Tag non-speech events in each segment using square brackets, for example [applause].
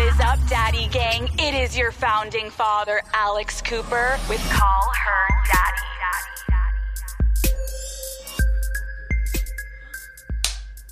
What is up, Daddy Gang? It is your founding father, Alex Cooper, with Call Her Daddy.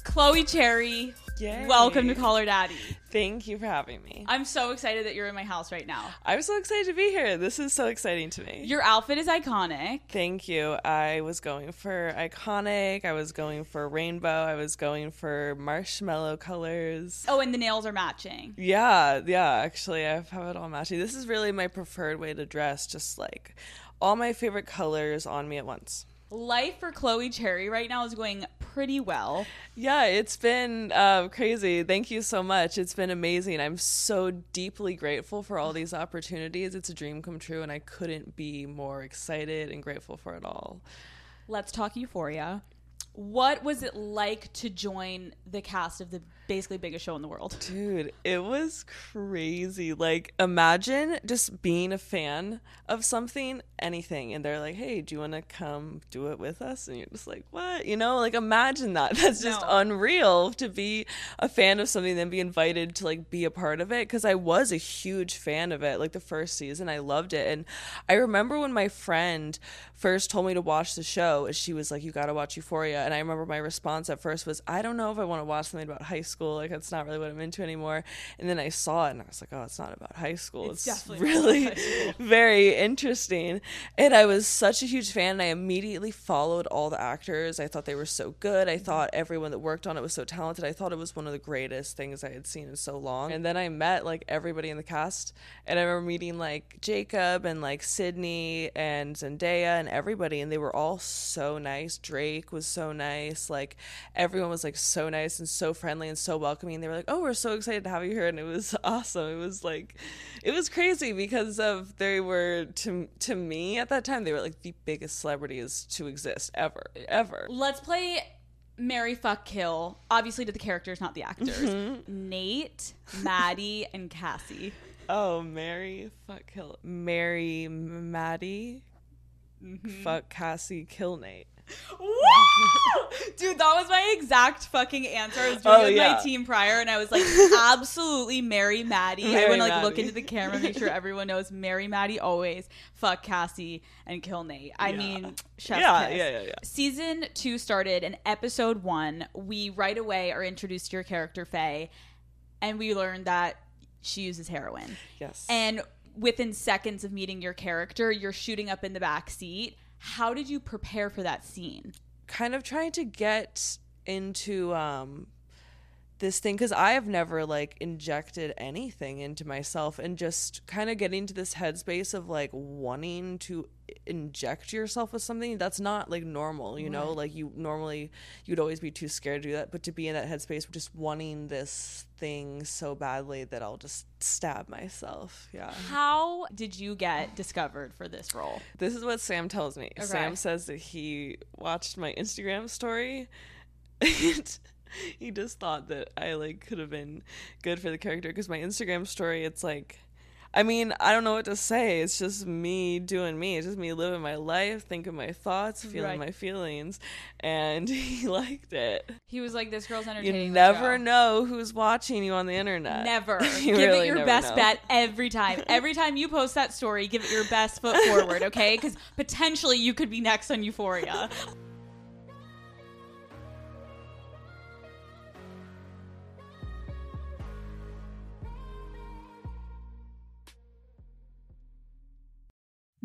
Chloe Cherry, Yay. welcome to Call Her Daddy. Thank you for having me. I'm so excited that you're in my house right now. I'm so excited to be here. This is so exciting to me. Your outfit is iconic. Thank you. I was going for iconic. I was going for rainbow. I was going for marshmallow colors. Oh, and the nails are matching. Yeah, yeah. Actually, I have it all matching. This is really my preferred way to dress. Just like all my favorite colors on me at once. Life for Chloe Cherry right now is going pretty well. Yeah, it's been uh, crazy. Thank you so much. It's been amazing. I'm so deeply grateful for all these opportunities. It's a dream come true, and I couldn't be more excited and grateful for it all. Let's talk Euphoria. What was it like to join the cast of the basically biggest show in the world? [laughs] Dude, it was crazy. Like, imagine just being a fan of something, anything, and they're like, hey, do you want to come do it with us? And you're just like, what? You know, like, imagine that. [laughs] That's just No. unreal to be a fan of something, then be invited to, like, be a part of it. Cause I was a huge fan of it. Like, the first season, I loved it. And I remember when my friend first told me to watch the show, she was like, you got to watch Euphoria. And I remember my response at first was, I don't know if I want to watch something about high school. Like, that's not really what I'm into anymore. And then I saw it and I was like, oh, it's not about high school. It's It's, definitely really high [laughs] very interesting. And I was such a huge fan. And I immediately followed all the actors. I thought they were so good. I mm-hmm. thought everyone that worked on it was so talented. I thought it was one of the greatest things I had seen in so long. And then I met like everybody in the cast. And I remember meeting like Jacob and like Sydney and Zendaya and everybody. And they were all so nice. Drake was so nice. Like everyone was like so nice and so friendly and so welcoming. They were like, oh, we're so excited to have you here. And it was [laughs] awesome. It was like, it was crazy because of they were to to me at that time they were like the biggest celebrities to exist ever ever. Let's play Marry Fuck Kill. Obviously to the characters, not the actors. Mm-hmm. Nate, Maddie, and Cassie. Oh, Marry, fuck kill marry, Maddie, fuck Cassie, kill Nate. Dude, that was my exact fucking answer. I was doing Oh, with yeah. my team prior, and I was like, absolutely marry Maddie. I Marry would like look into the camera, make sure everyone knows marry Maddie always, fuck Cassie, and kill Nate. I Yeah. mean, chef's Yeah, yeah, yeah, yeah. Season two started, and episode one, we right away are introduced to your character Faye, and we learn that she uses heroin. Yes. And within seconds of meeting your character, you're shooting up in the back seat. How did you prepare for that scene? kind of trying to get into um this thing because I have never like injected anything into myself and just kind of getting to this headspace of like wanting to inject yourself with something that's not like normal, you know? Like you normally you'd always be too scared to do that, but to be in that headspace just wanting this thing so badly that I'll just stab myself. Yeah. How did you get discovered for this role? This is what Sam tells me. Sam says that he watched my Instagram story [laughs] and he just thought that I like could have been good for the character because my Instagram story it's like I mean, I don't know what to say. It's just me doing me. It's just me living my life, thinking my thoughts, feeling Right. my feelings, and [laughs] he liked it. He was like, "This girl's You entertaining." the never show." know who's watching you on the internet. Never. [laughs] You give really it your best know. bet every time. Every time you post that story, give it your best foot forward, okay? Because potentially you could be next on Euphoria.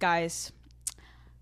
Guys,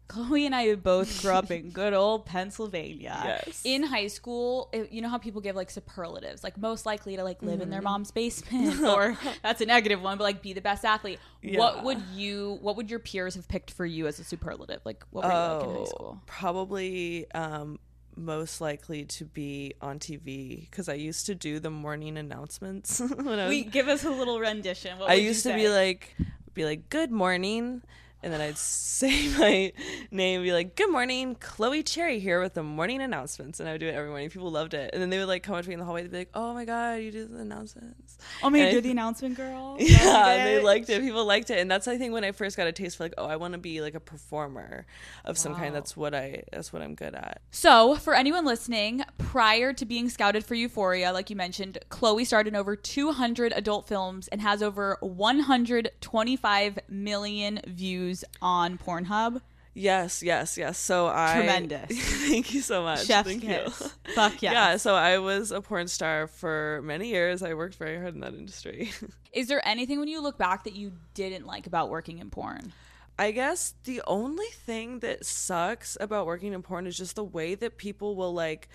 Chloe and I both grew up in good old Pennsylvania. [laughs] Yes. In high school, it- you know how people give like superlatives, like most likely to like live in Mm-hmm. their mom's basement, [laughs] or that's a negative one, but like be the best athlete. Yeah. What would you? What would your peers have picked for you as a superlative? Like what were you like in high Oh, school? probably um, most likely to be on TV because I used to do the morning announcements [laughs] when I was. Wait, give us a little rendition. What I used to be like, be like, "Good morning," and then I'd say [laughs] my name, be like, "Good morning, Chloe Cherry here with the morning announcements," and I would do it every morning. People loved it, and then they would like come up to me in the hallway. They'd be like, "Oh my god, you do the announcements." oh my, and god, I- you're the announcement girl. [laughs] Yeah, they liked it. People liked it, and that's I think when I first got a taste for like, oh, I want to be like a performer of some kind. That's what I. That's what I'm good at. So, for anyone listening, prior to being scouted for Euphoria, like you mentioned, Chloe starred in over 200 adult films and has over 125 million views on Pornhub. Yes, yes, yes. So I Tremendous. [laughs] thank you so much. Chef's Thank kiss. you. [laughs] Fuck yes. Yeah, so I was a porn star for many years. I worked very hard in that industry. [laughs] Is there anything when you look back that you didn't like about working in porn? I guess the only thing that sucks about working in porn is just the way that people will like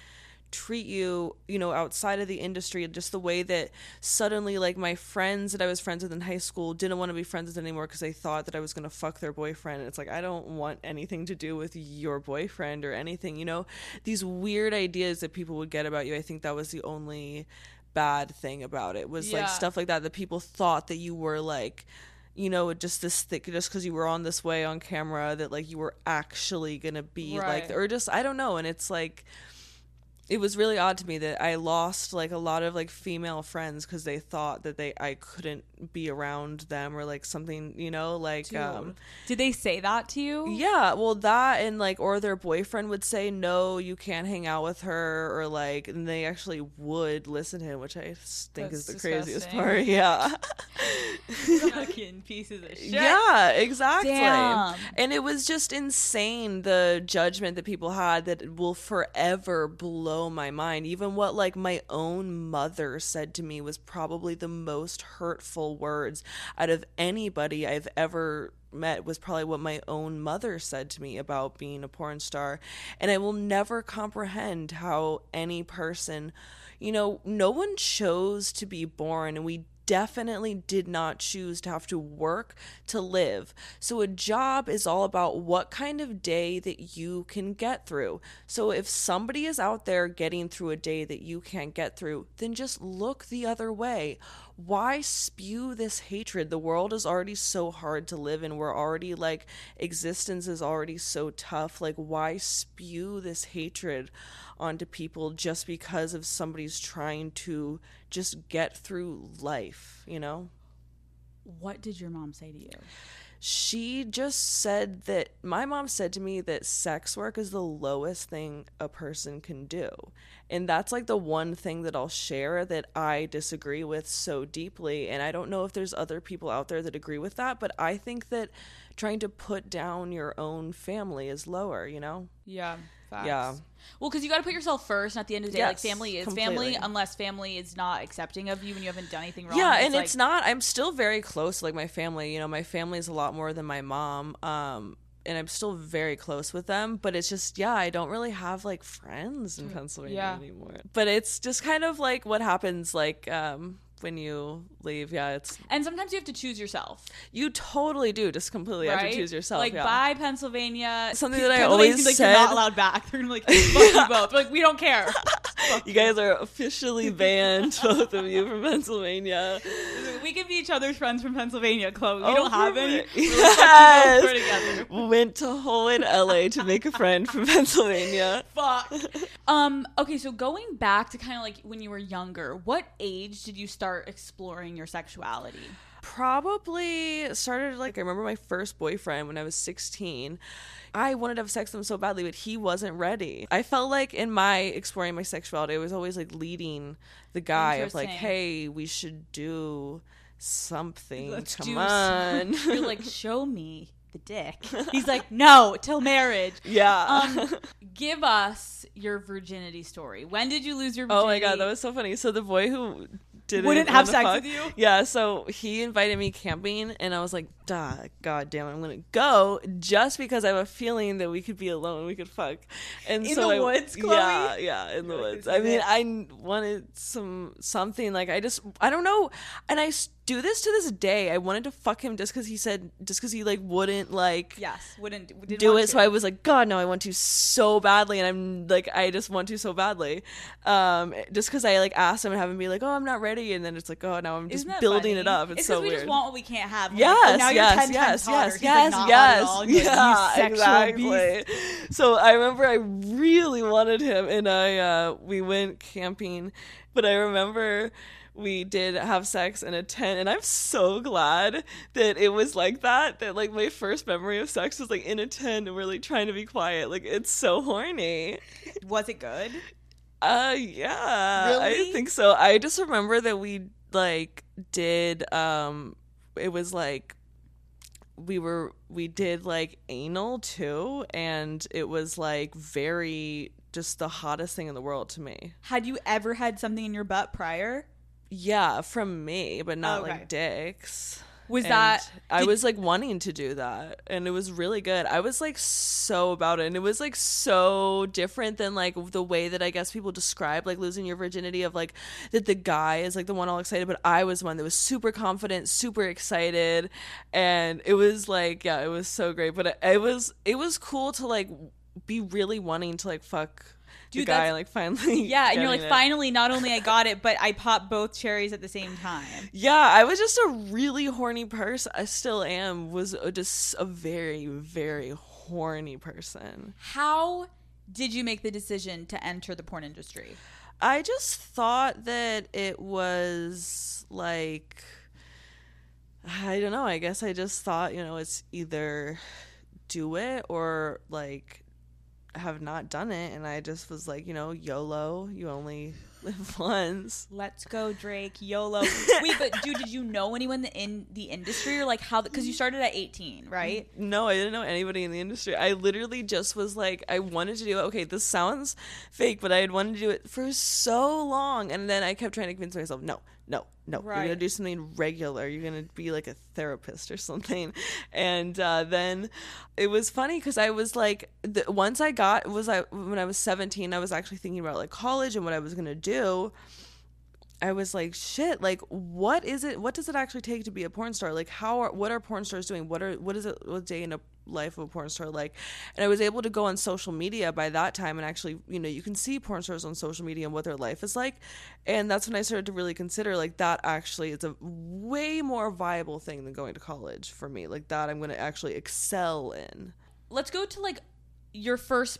treat you, you know, outside of the industry, just the way that suddenly like my friends that I was friends with in high school didn't want to be friends with anymore because they thought that I was going to fuck their boyfriend. And it's like I don't want anything to do with your boyfriend or anything, you know. These weird ideas that people would get about you. I think that was the only bad thing about it was Yeah. like stuff like that that people thought that you were like you know just this thick just because you were on this way on camera that like you were actually gonna be Right. like or just i don't know and it's like it was really odd to me that I lost like a lot of like female friends because they thought that they I couldn't be around them or like something you know like um Did they say that to you? yeah well that and like or their boyfriend would say no you can't hang out with her or like and they actually would listen to him which I think is the That's craziest part yeah [laughs] Fucking pieces of shit. Yeah, exactly. Damn. And it was just insane the judgment that people had that will forever blow my mind. Even what like my own mother said to me was probably the most hurtful words out of anybody I've ever met was probably what my own mother said to me about being a porn star and I will never comprehend how any person you know no one chose to be born and we definitely did not choose to have to work to live. So a job is all about what kind of day that you can get through. So if somebody is out there getting through a day that you can't get through, then just look the other way. Why spew this hatred? The world is already so hard to live in. We're already like existence is already so tough. Like why spew this hatred onto people just because of somebody's trying to just get through life, you know? What did your mom say to you? She just said that my mom said to me that sex work is the lowest thing a person can do. And that's like the one thing that I'll share that I disagree with so deeply. And I don't know if there's other people out there that agree with that, but I think that trying to put down your own family is lower, you know? Yeah. Facts. Yeah. Well, because you got to put yourself first, and at the end of the day, like family is completely. family, unless family is not accepting of you and you haven't done anything wrong. Yeah, and it's like- not. I'm still very close. to, Like my family, you know, my family is a lot more than my mom. Um, and I'm still very close with them. But it's just, yeah, I don't really have like friends in Pennsylvania yeah. anymore. But it's just kind of like what happens, like um, when you leave. Yeah, it's And sometimes you have to choose yourself, you totally do just completely have to choose yourself. Like, yeah. bye, Pennsylvania. Something that I always like said- you're not allowed back. [laughs] They're gonna be like, fuck you both. Like, we don't care. [laughs] You guys are officially banned, [laughs] both of you, from Pennsylvania. we can be each other's friends from Pennsylvania, Chloe. We Oh, don't have any. We're like, fuck you Yes. Went to hole in LA to make a friend from Pennsylvania. Fuck. Um. Okay. So going back to kind of like when you were younger, what age did you start exploring your sexuality? Probably started like I remember my first boyfriend when I was 16. I wanted to have sex with him so badly, but he wasn't ready. I felt like in my exploring my sexuality, I was always like leading the guy of like, hey, we should do something. Let's Come on. some- You're like, [laughs] show me the dick. [laughs] He's like, no, till marriage. yeah. Um, [laughs] give us your virginity story. When did you lose your virginity? Oh my god, that was so funny. So the boy who didn't Wouldn't have sex fuck- with you? Yeah, so he invited me camping, and I was like, "Duh, god damn it, I'm gonna go just because I have a feeling that we could be alone, we could fuck." And In so the I- woods, Chloe? Yeah, yeah, in the like, woods. I mean, it." I wanted some something like I just I don't know, and I do this to this day. I wanted to fuck him just because he said just because he like wouldn't like Yes, wouldn't do it. to. So I was like, God, no, I want to so badly, and I'm like, I just want to so badly, um, just because I like asked him and have him be like, oh, I'm not ready, and then it's like, oh, now I'm just building funny? it up. It's, It's so we weird. just want what we can't have. We're Yes, like, oh, now yes, 10 yes, yes, yes, like, yes, at all. You're like, yeah, exactly. beast. So I remember I really wanted him, and I uh, we went camping, but I remember we did have sex in a tent, and I'm so glad that it was like that. That like my first memory of sex was like in a tent, and we're like trying to be quiet. Like it's so horny. Was it good? Uh yeah. Really? I think so. I just remember that we like did um it was like we were we did like anal too and it was like very just the hottest thing in the world to me. Had you ever had something in your butt prior? Yeah, from me, but not Okay. like dicks. Was And that I was like wanting to do that and it was really good. I was like so about it and it was like so different than like the way that I guess people describe like losing your virginity of like that the guy is like the one all excited but I was one that was super confident, super excited and it was like yeah, it was so great but it, it was it was cool to like be really wanting to like fuck Dude, the guy like finally [laughs] Yeah, and you're like, it. finally, not only I got it, but I [laughs] popped both cherries at the same time. Yeah, I was just a really horny person. I still am. Was a- just a very, very horny person. How did you make the decision to enter the porn industry? I just thought that it was like I don't know. I guess I just thought, you know, it's either do it or like have not done it and I just was like, you know, YOLO, you only [laughs] live once. Let's go, Drake. YOLO. [laughs] Wait, but dude, did you know anyone in the industry or like how? Because you started at 18, right? No, I didn't know anybody in the industry. I literally just was like, I wanted to do it. Okay, this sounds fake, but I had wanted to do it for so long. And then I kept trying to convince myself, no, no, no. You're going to do something regular. You're going to be like a therapist or something. And uh, then it was funny because I was like, the, once I got, was I, when I was 17, I was actually thinking about like college and what I was going to do. I was like, shit, like what is it what does it actually take to be a porn star? Like how are what are porn stars doing? What are what is it a day in a life of a porn star like? And I was able to go on social media by that time and actually, you know, you can see porn stars on social media and what their life is like. And that's when I started to really consider like that actually is a way more viable thing than going to college for me. Like that I'm gonna actually excel in. Let's go to like your first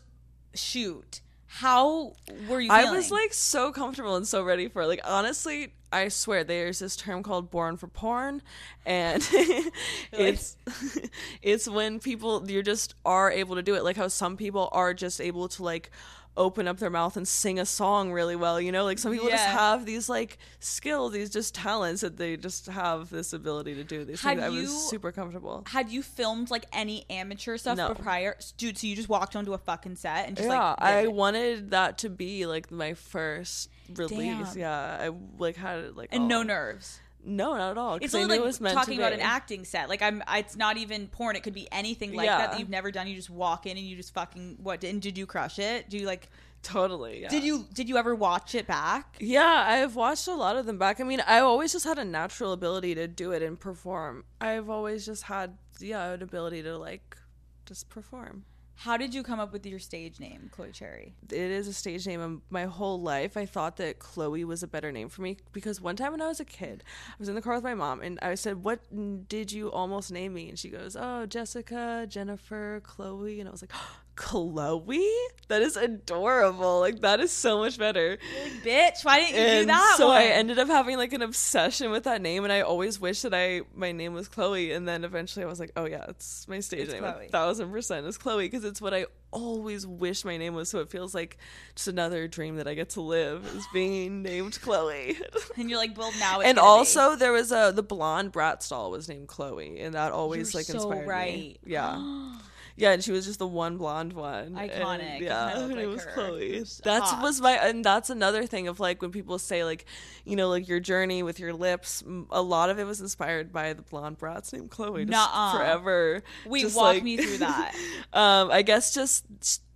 shoot. How were you? I was like so comfortable and so ready for it. Like honestly, I swear there's this term called born for porn and [laughs] it's [laughs] it's when people you just are able to do it like how some people are just able to like open up their mouth and sing a song really well, you know? Like some people just have these like skills, these just talents that they just have this ability to do these Had things. I was super comfortable. Had you filmed like any amateur stuff No. prior, dude? So you just walked onto a fucking set and just yeah, like I wanted that to be like my first release. Damn. Yeah, I like had it like and no nerves. No, not at all. It's like it was meant talking about an acting set. Like I'm, it's not even porn. It could be anything like that Yeah. that you've never done. You just walk in and you just fucking what? And did you crush it? Do you like? Totally. Yeah. Did you did you ever watch it back? Yeah, I've watched a lot of them back. I mean, I always just had a natural ability to do it and perform. I've always just had yeah an ability to like just perform. How did you come up with your stage name, Chloe Cherry? It is a stage name. And my whole life, I thought that Chloe was a better name for me because one time when I was a kid, I was in the car with my mom and I said, "What did you almost name me?" And she goes, "Oh, Jessica, Jennifer, Chloe," and I was like. [gasps] Oh, Chloe? That is adorable. Like that is so much better. Bitch, why didn't you do that so one? I ended up having like an obsession with that name, and I always wished that I my name was Chloe. And then eventually I was like, oh yeah, it's my stage It's name. Chloe. A thousand percent is Chloe because it's what I always wish my name was. So it feels like just another dream that I get to live is being named Chloe. [laughs] and you're like, well, now it's and gonna be. also there was a the blonde brat doll was named Chloe, and that always You're like so inspired right. me. Yeah. [gasps] [gasps] [gasps] Yeah, and she was just the one blonde one. Iconic. It yeah, and it was. Chloe. It was That's my, and that's another thing of like when people say like, you know, like your journey with your lips. A lot of it was inspired by the blonde Bratz named Chloe. Nuh-uh. forever. We walk like- me through that. [laughs] um, I guess just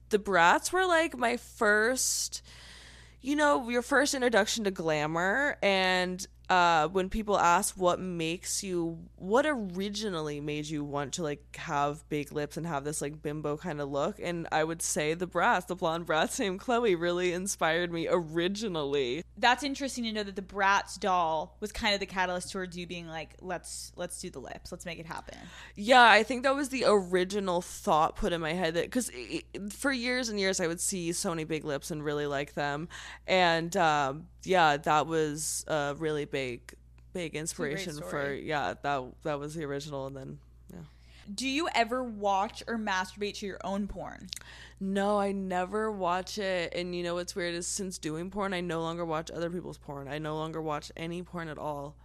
the Bratz were like my first, you know, your first introduction to glamour. And uh, when people ask what makes you, what originally made you want to like have big lips and have this like bimbo kind of look, and I would say the Bratz, the blonde Bratz named Chloe, really inspired me originally. That's interesting to know that the Bratz doll was kind of the catalyst towards you being like, let's let's do the lips, let's make it happen. Yeah, I think that was the original thought put in my head that because for years and years I would see so many Big Lips and really like them, and um, yeah, that was a really big, big inspiration for yeah that that was the original, and then yeah. Do you ever watch or masturbate to your own porn? No, I never watch it, and you know what's weird is since doing porn, I no longer watch other people's porn. I no longer watch any porn at all.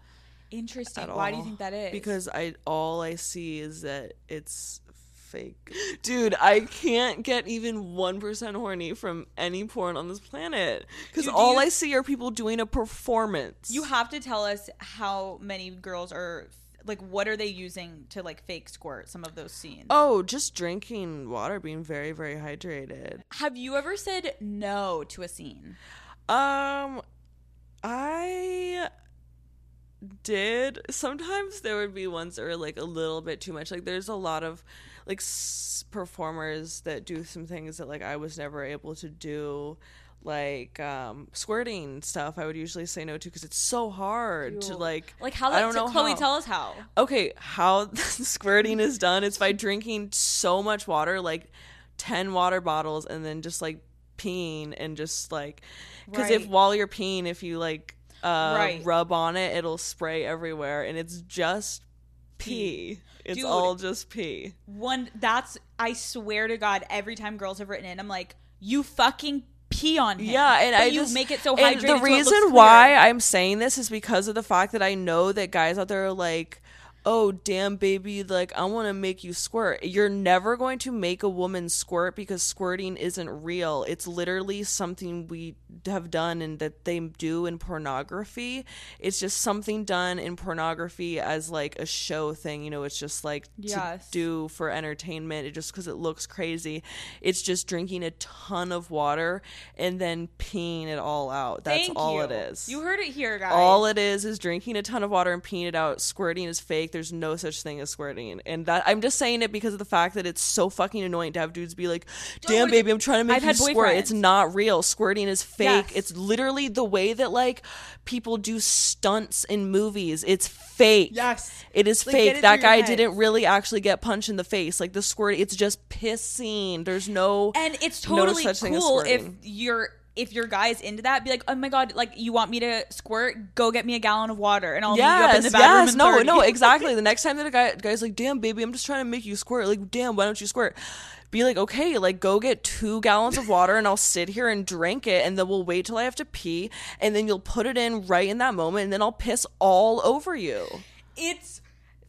Interesting. at Why do you think that is? Because I all I see is that it's fake. Dude, I can't get even 1% horny from any porn on this planet cuz all you- I see are people doing a performance. you have to tell us how many girls are like, what are they using to like fake squirt some of those scenes? Oh, just drinking water, being very very hydrated. Have you ever said no to a scene? Um I did sometimes there would be ones that were like a little bit too much like there's a lot of like s- performers that do some things that like I was never able to do like um squirting stuff I would usually say no to because it's so hard to like Like how? I don't know Chloe, how. tell us how. okay how [laughs] squirting is done it's by drinking so much water like 10 water bottles and then just like peeing and just like because if while you're peeing if you like uh Right. rub on it it'll spray everywhere and it's just pee it's Dude. all just pee One that's I swear to God, every time girls have written in, I'm like, you fucking pee on him. Yeah, and I you just make it so and hydrated. The so reason clear. why I'm saying this is because of the fact that I know that guys out there are like, "Oh, damn, baby, like I want to make you squirt." You're never going to make a woman squirt because squirting isn't real. It's literally something we have done and that they do in pornography. It's just something done in pornography as like a show thing. You know, it's just like Yes. to do for entertainment. It just because it looks crazy. It's just drinking a ton of water and then peeing it all out. That's Thank all you. it is. You heard it here, guys. all it is is drinking a ton of water and peeing it out. Squirting is fake. There's no such thing as squirting. And that I'm just saying it because of the fact that it's so fucking annoying to have dudes be like, "Damn, baby, I'm trying to make I've you squirt." It's not real. Squirting is fake. Yes. It's literally the way that like people do stunts in movies. It's fake. Yes. It is Like, fake. it that guy didn't really actually get punched in the face. Like the squirt, it's just pissing. There's no and it's no totally as cool if you're if your guy's into that. Be like, oh my god, like you want me to squirt? Go get me a gallon of water, and I'll meet you up in the Yes, bathroom. yes, no, 30. no, [laughs] exactly. The next time that a guy guy's like, "Damn, baby, I'm just trying to make you squirt," like, "Damn, why don't you squirt?" Be like, okay, like go get two gallons of water and I'll sit here and drink it, and then we'll wait till I have to pee, and then you'll put it in right in that moment, and then I'll piss all over you. It's.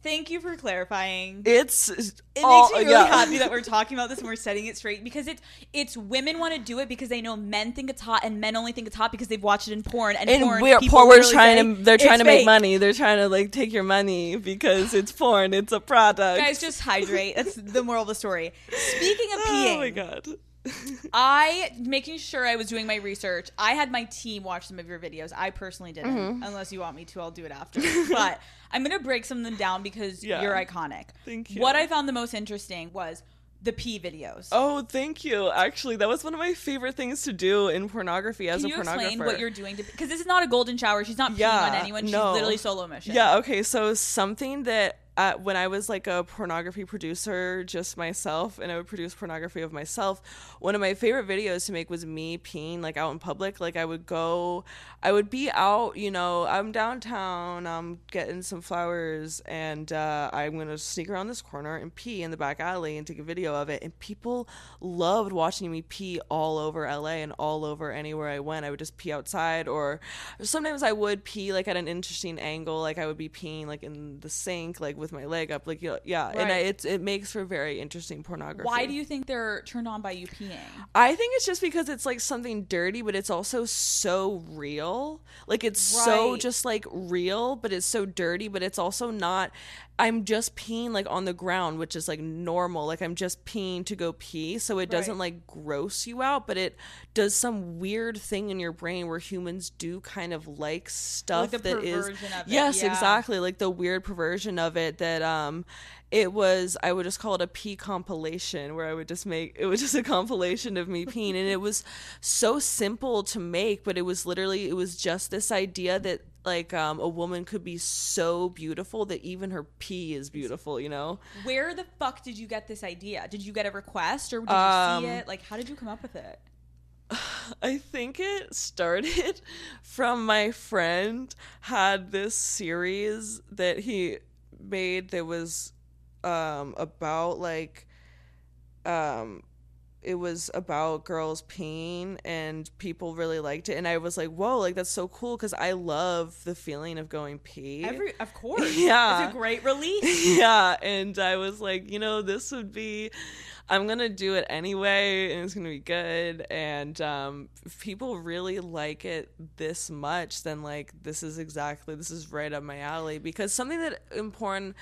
Thank you for clarifying. It's it all, makes me really yeah. happy that [laughs] we're talking about this and we're setting it straight because it's it's women want to do it because they know men think it's hot and men only think it's hot because they've watched it in porn and, and porn, we're people. We're trying say, to. They're trying to make fake." money. They're trying to like take your money because it's porn. It's a product. Guys, just hydrate. That's the moral of the story. Speaking of peeing, [laughs] oh my god. [laughs] I making sure I was doing my research. I had my team watch some of your videos. I personally didn't. Mm-hmm. Unless you want me to, I'll do it after. but [laughs] I'm gonna break some of them down because Yeah. you're iconic. Thank you. What I found the most interesting was the pee videos. Oh, thank you. Actually, that was one of my favorite things to do in pornography as Can a you pornographer. explain what you're doing? Because this is not a golden shower. She's not peeing Yeah, on anyone. She's no. literally solo mission. Yeah, okay. So something that uh, when I was like a pornography producer, just myself, and I would produce pornography of myself. One of my favorite videos to make was me peeing like out in public. Like I would go, I would be out, you know, I'm downtown, I'm getting some flowers, and uh, I'm gonna sneak around this corner and pee in the back alley and take a video of it. And people loved watching me pee all over LA and all over anywhere I went. I would just pee outside, or sometimes I would pee like at an interesting angle, like I would be peeing like in the sink, like with my leg up, like yeah. And I, it's it makes for very interesting pornography. Why do you think they're turned on by you peeing? I think it's just because it's like something dirty, but it's also so real. Like it's so just like real, but it's so dirty, but it's also not. I'm just peeing like on the ground, which is like normal. Like I'm just peeing to go pee. So it doesn't Right. like gross you out, but it does some weird thing in your brain where humans do kind of like stuff the that is. perversion of it, Yes, yeah. exactly. Like the weird perversion of it that um it was I would just call it a pee compilation where I would just make it was [laughs] just a compilation of me peeing and it was so simple to make but it was literally it was just this idea that like um, a woman could be so beautiful that even her pee is beautiful you know Where the fuck did you get this idea? Did you get a request or did you Um, see it? Like, how did you come up with it? [sighs] I think it started [laughs] from my friend had this series that he made that was um about like um it was about girls peeing and people really liked it and I was like, "Whoa, like that's so cool cuz I love the feeling of going pee." Every, of [laughs] course. Yeah. It's a great release. [laughs] yeah, and I was like, you know, this would be I'm gonna do it anyway, and it's gonna be good. And um, if people really like it this much, then like this is exactly this is right up my alley. Because something that important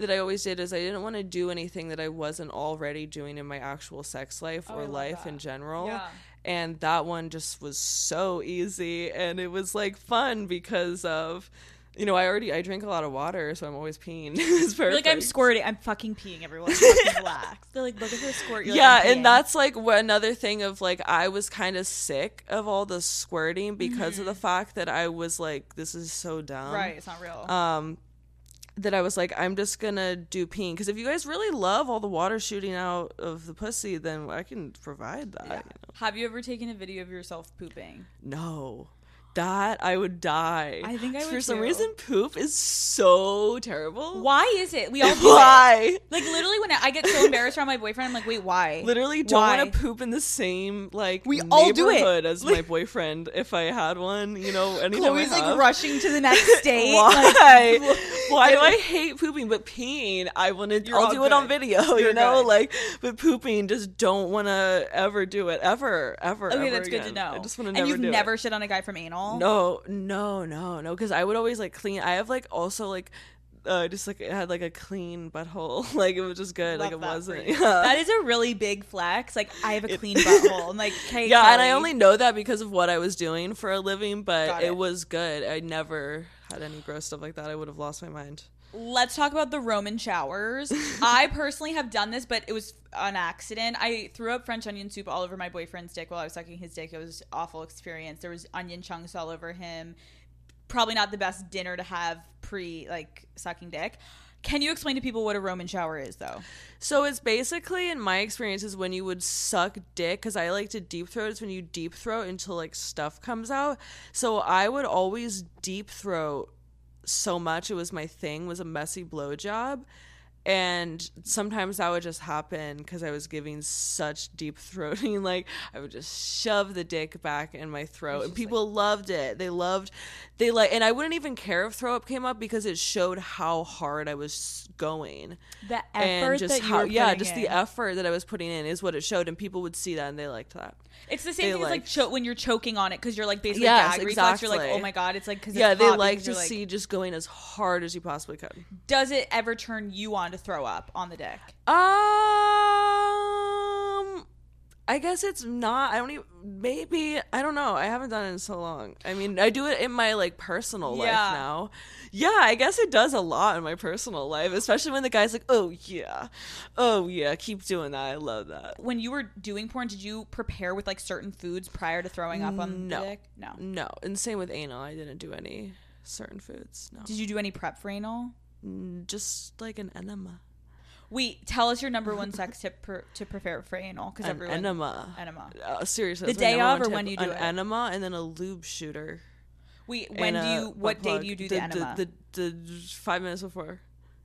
that I always did is I didn't want to do anything that I wasn't already doing in my actual sex life Oh, or life that. in general. Yeah. And that one just was so easy, and it was like fun because of. You know, I already I drink a lot of water, so I'm always peeing. [laughs] it's perfect. You're like, I'm squirting. I'm fucking peeing. Everyone, fucking [laughs] relax. They're like, look at her squirt. You're yeah, "I'm and that's like what another thing of like I was kind of sick of all the squirting because of the fact that I was like, this is so dumb. Mm-hmm. right. It's not real. Um, that I was like, I'm just gonna do peeing because if you guys really love all the water shooting out of the pussy, then I can provide that. Yeah. you know? Have you ever taken a video of yourself pooping? No. That I would die. I think I would. For some too. reason, poop is so terrible. Why is it? We all [laughs] do it. Why? Like literally, when I I get so embarrassed around my boyfriend, I'm like, wait, why? literally don't want to poop in the same like We all do it. neighborhood as my boyfriend if I had one. You know, anytime Chloe's like rushing to the next [laughs] state. Why? Like, [laughs] Why do I hate pooping? But peeing, I want to. I'll do it on video. You're you know, good. like. But pooping, just don't want to ever do it ever, ever. okay, ever that's good to know. I just want to and you've never It. shit on a guy from anal. No, no, no, no. Because I would always like clean. I have like also like. Uh, just like it had like a clean butthole, [laughs] like it was just good, like it wasn't. Yeah. That is a really big flex. Like I have a clean butthole. I'm like, [laughs] okay, yeah, and I only know that because of what I was doing for a living, but it. it. was good. I never had any gross stuff like that. I would have lost my mind. Let's talk about the Roman showers. [laughs] I personally have done this, but it was an accident. I threw up French onion soup all over my boyfriend's dick while I was sucking his dick. It was an awful experience. There was onion chunks all over him. Probably not the best dinner to have pre like sucking dick. Can you explain to people what a Roman shower is, though? So it's basically, in my experience, is when you would suck dick. Because I like to deep throat. It's when you deep throat until like stuff comes out. So I would always deep throat so much. It was my thing. Was a messy blowjob. And sometimes that would just happen because I was giving such deep [laughs] throating. Like I would just shove the dick back in my throat, and people loved it. They loved, they like, and I wouldn't even care if throw up came up because it showed how hard I was going The and effort just that you how were yeah just in. the effort that i was putting in is what it showed and people would see that and they liked that It's the same they thing as like cho- when you're choking on it because you're like basically Yes, gag reflex. You're like, oh my god, it's like because yeah they like to like, see just going as hard as you possibly could Does it ever turn you on to throw up on the deck? um i guess it's not i don't even maybe i don't know i haven't done it in so long i mean i do it in my like personal life now yeah i guess it does a lot in my personal life especially when the guy's like oh yeah oh yeah keep doing that i love that When you were doing porn, did you prepare with like certain foods prior to throwing up on No. the dick? No. no and same with anal i didn't do any certain foods no Did you do any prep for anal? Just like an enema. Wait, tell us your number one sex tip per, to prepare for anal because everyone enema. enema. Uh, seriously, The day of or when you do an it? enema and then a lube shooter. Wait, when do you? What day do you do the, enema? The, the, five minutes before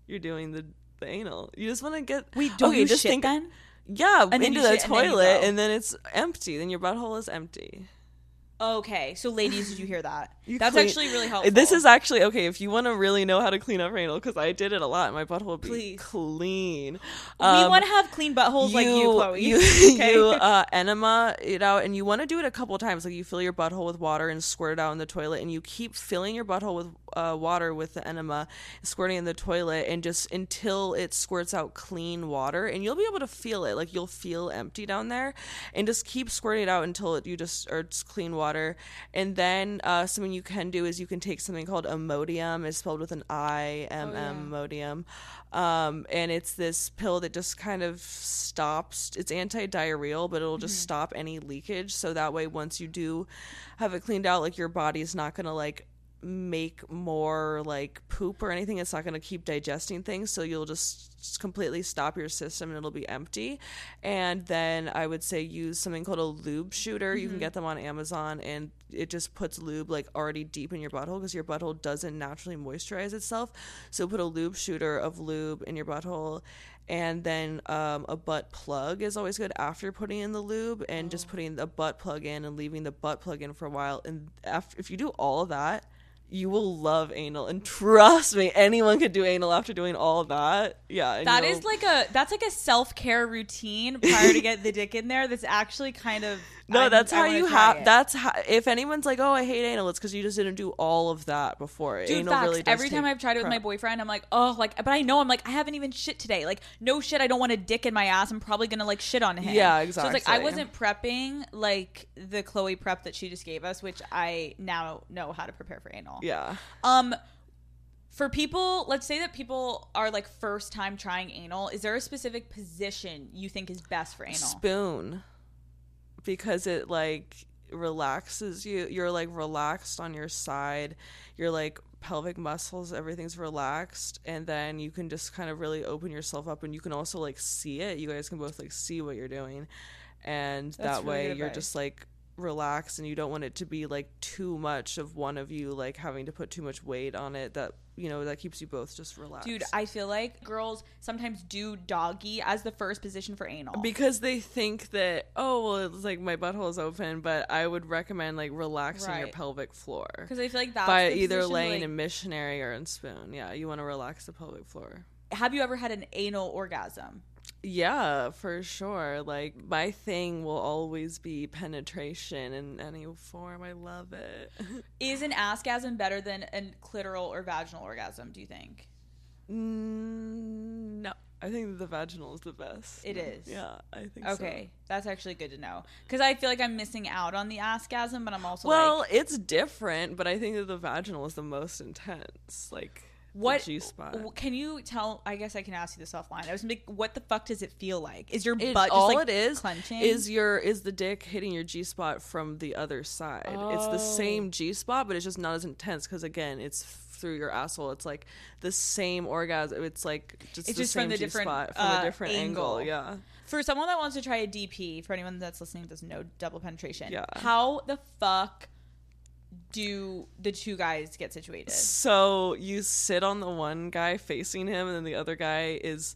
you're doing the, the anal. You just want to get. Wait, don't okay, you just shit think, then? Yeah, then into the shit and then toilet, and then it's empty. Then your butthole is empty. Okay, so ladies, did you hear that? You That's clean- actually really helpful. This is actually okay if you want to really know how to clean up anal because I did it a lot. My butthole would be Please. clean. we Um, want to have clean buttholes like you, Chloe. You, [laughs] [laughs] okay? you uh, enema it out, and you want to do it a couple times. Like you fill your butthole with water and squirt it out in the toilet, and you keep filling your butthole with uh, water with the enema, squirting in the toilet, and just until it squirts out clean water, and you'll be able to feel it. Like you'll feel empty down there, and just keep squirting it out until it, you just are just clean water. And then uh, you can do is you can take something called Imodium. It's spelled with an I M M Imodium, um, and it's this pill that just kind of stops. It's anti-diarrheal, but it'll just stop any leakage. So that way, once you do have it cleaned out, like your body's not gonna like make more like poop or anything. It's not going to keep digesting things. So you'll just completely stop your system and it'll be empty. And then I would say use something called a lube shooter. You can get them on Amazon and it just puts lube like already deep in your butthole because your butthole doesn't naturally moisturize itself. So put a lube shooter of lube in your butthole. And then um, a butt plug is always good after putting in the lube and just putting the butt plug in and leaving the butt plug in for a while. And after, if you do all of that, you will love anal and trust me anyone could do anal after doing all that yeah and That is like a that's like a self care routine prior to get the dick in there. That's actually kind of no I'm- that's how you have that's how if anyone's like oh i hate anal it's because you just didn't do all of that before Dude, anal facts. really does Every time I've tried it with my boyfriend, I'm like, oh, like, but I know I'm like, I haven't even shit today. Like, no shit, I don't want a dick in my ass. I'm probably gonna like shit on him. Yeah, exactly. So it's like I wasn't prepping like the Chloe prep that she just gave us, which I now know how to prepare for anal. yeah Um, for people, let's say that people are like first time trying anal. Is there a specific position you think is best for anal? spoon because it like relaxes you you're like relaxed on your side You're like pelvic muscles everything's relaxed and then you can just kind of really open yourself up and you can also like see it. You guys can both like see what you're doing and That's that way you're just like relaxed and you don't want it to be like too much of one of you like having to put too much weight on it that you know that keeps you both just relaxed. Dude, I feel like girls sometimes do doggy as the first position for anal. because they think that oh well it's like my butthole is open but i would recommend like relaxing your pelvic floor. Because I feel like that by the either laying like- in missionary or in spoon. Yeah you want to relax the pelvic floor. Have you ever had an anal orgasm? Yeah for sure like my thing will always be penetration in any form i love it [laughs] Is an askasm better than a clitoral or vaginal orgasm? Do you think? Mm, no i think the vaginal is the best It is. yeah i think so. Okay, that's actually good to know. Because I feel like I'm missing out on the askasm, but I'm also well like, it's different but i think that the vaginal is the most intense like what G spot. Can you tell? I guess I can ask you this offline. I was like, what the fuck does it feel like? Is your It, butt just all like it is clenching? is your is the dick hitting your G spot from the other side. It's the Oh. same G spot, but it's just not as intense because again, it's through your asshole. It's like the same orgasm. It's like just It's the just from the G different, spot from uh, a different angle. angle. Yeah. for someone that wants to try a DP. For anyone that's listening, doesn't know double penetration. Yeah. How the fuck do the two guys get situated? So you sit on the one guy facing him, and then the other guy is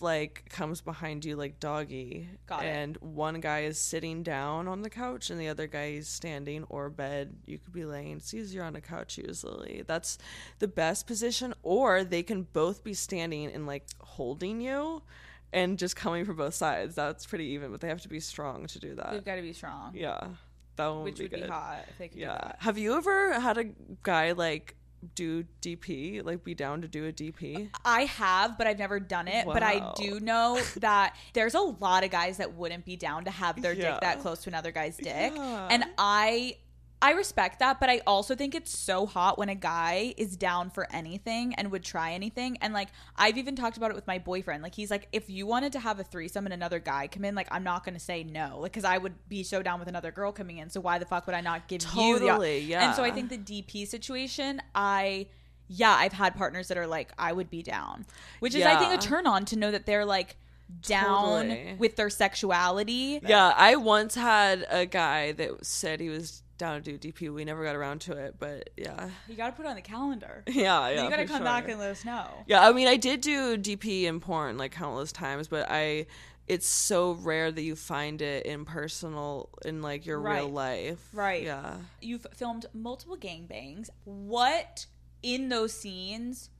like comes behind you like doggy. Got it. and one guy is sitting down on the couch, and the other guy is standing or bed. You could be laying. It's easier on a couch usually. That's the best position. Or they can both be standing and like holding you. And just coming from both sides. That's pretty even, but they have to be strong to do that. They've got to be strong. Yeah. That one Which would would be be good. hot if they could Yeah. Have you ever had a guy like do DP, like be down to do a DP? I have, but I've never done it. But I do know [laughs] that there's a lot of guys that wouldn't be down to have their Yeah. dick that close to another guy's dick. Yeah. And I I respect that, but I also think it's so hot when a guy is down for anything and would try anything. And like I've even talked about it with my boyfriend. Like he's like, if you wanted to have a threesome and another guy come in, like I'm not gonna say no, like because I would be so down with another girl coming in. So why the fuck would I not give you the? Totally, yeah And so I think the DP situation, I yeah, I've had partners that are like, I would be down, which is I think a turn on to know that they're like down Totally. with their sexuality. Yeah, I once had a guy that said he was down to do DP. We never got around to it, but yeah, You got to put it on the calendar. [laughs] yeah, yeah. you got to come back and let us know. Yeah, I mean, I did do DP in porn like countless times, but I it's so rare that you find it in personal in like your real life. Right. Yeah. You've filmed multiple gangbangs. What in those scenes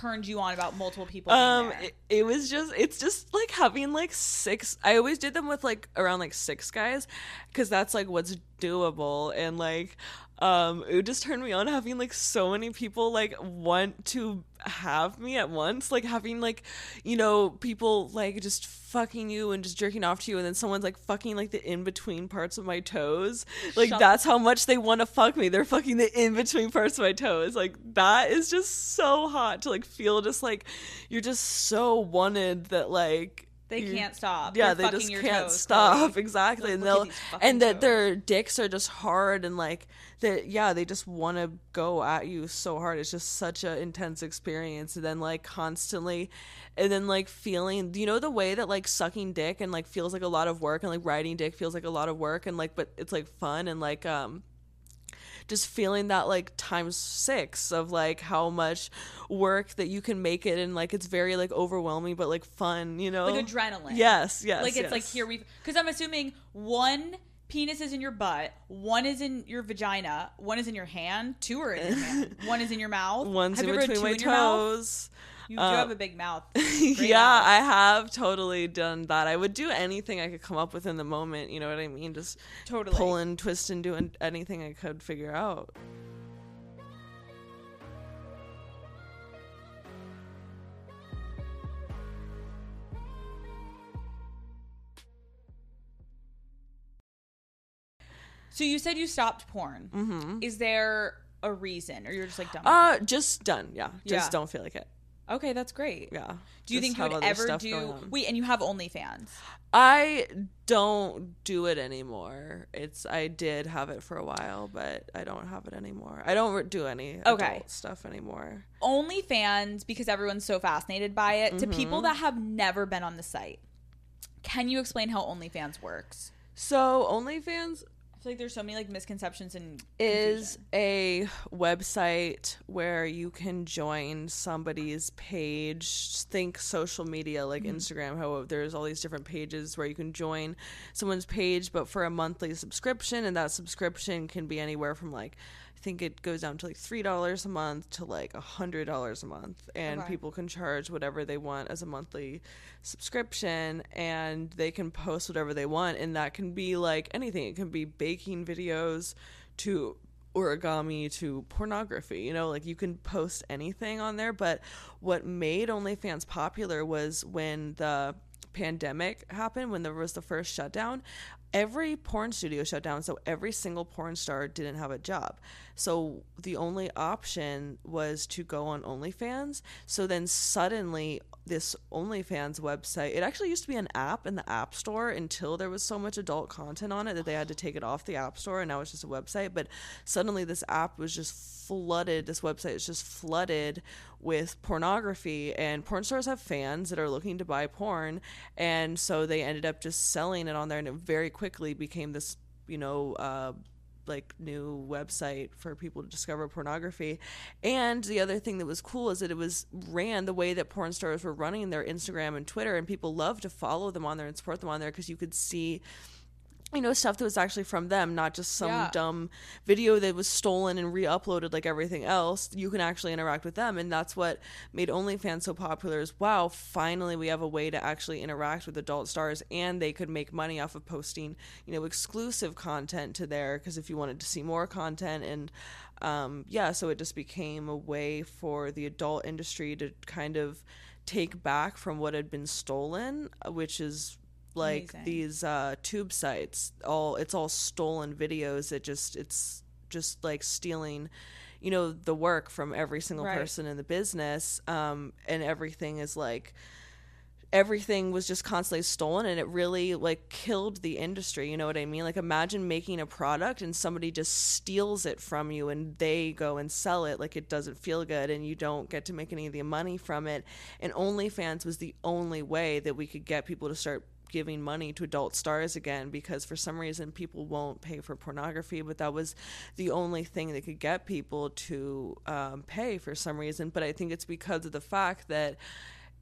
turned you on about multiple people? Um it, it was just it's just like having like six I always did them with like around like six guys cuz that's like what's doable and like um it would just turned me on having like so many people like want to have me at once like having like you know people like just fucking you and just jerking off to you and then someone's like fucking like the in between parts of my toes. Like Shut that's how much they want to fuck me. They're fucking the in between parts of my toes. Like that is just so hot to like feel just like you're just so wanted that like They you- can't stop. yeah They're they just can't toes, stop Chloe. [laughs] exactly and they'll and that toes. their dicks are just hard and like that yeah they just want to go at you so hard it's just such an intense experience and then like constantly and then like feeling you know the way that like sucking dick and like feels like a lot of work and like riding dick feels like a lot of work and like but it's like fun and like um just feeling that like times six of like how much work that you can make it and like it's very like overwhelming but like fun you know like adrenaline. yes yes like it's like here we because I'm assuming one penis is in your butt, one is in your vagina, one is in your hand, two are in your hand, [laughs] one is in your mouth. one's Have in you ever had between my your mouth? You do Uh, have a big mouth. [laughs] Yeah, mouth. I have totally done that. I would do anything I could come up with in the moment. You know what I mean? Just Totally. pulling, twisting, doing anything I could figure out. So you said you stopped porn. Mm-hmm. Is there a reason, or you're just like done? Uh, just done. Yeah, just Yeah. don't feel like it. Okay, that's great. Yeah. Do you Just think you would ever do? Wait, and you have OnlyFans. I don't do it anymore. It's I did have it for a while, but I don't have it anymore. I don't do any Okay. adult stuff anymore. OnlyFans because everyone's so fascinated by it. To Mm-hmm. people that have never been on the site, can you explain how OnlyFans works? So OnlyFans feel like there's so many like misconceptions and is a website where you can join somebody's page. Think social media like mm-hmm. instagram how there's all these different pages where you can join someone's page but for a monthly subscription and that subscription can be anywhere from like think it goes down to like three dollars a month to like a hundred dollars a month. And Okay. people can charge whatever they want as a monthly subscription and they can post whatever they want. And that can be like anything. It can be baking videos to origami to pornography you know? Like you can post anything on there. But what made onlyfans popular was when the pandemic happened when there was the first shutdown every porn studio shut down so every single porn star didn't have a job so the only option was to go on onlyfans so then suddenly this OnlyFans website. It actually used to be an app in the App Store until there was so much adult content on it that they had to take it off the App Store and now it's just a website. But suddenly this app was just flooded, this website is just flooded with pornography and porn stars have fans that are looking to buy porn and so they ended up just selling it on there and it very quickly became this, you know, uh like new website for people to discover pornography. And the other thing that was cool is that it was ran the way that porn stars were running their Instagram and Twitter, and people loved to follow them on there and support them on there because you could see. You know, stuff that was actually from them, not just some Yeah. dumb video that was stolen and re uploaded like everything else. You can actually interact with them. And that's what made OnlyFans so popular is wow, finally we have a way to actually interact with adult stars and they could make money off of posting, you know, exclusive content to there. Because if you wanted to see more content and, um, yeah, so it just became a way for the adult industry to kind of take back from what had been stolen, uh, which is like Amazing. these uh tube sites all it's all stolen videos it just it's just like stealing you know the work from every single Right. person in the business um and everything is like everything was just constantly stolen and it really like killed the industry you know what i mean like imagine making a product and somebody just steals it from you and they go and sell it like it doesn't feel good and you don't get to make any of the money from it and onlyfans was the only way that we could get people to start giving money to adult stars again because for some reason people won't pay for pornography but that was the only thing that could get people to um, pay for some reason but i think it's because of the fact that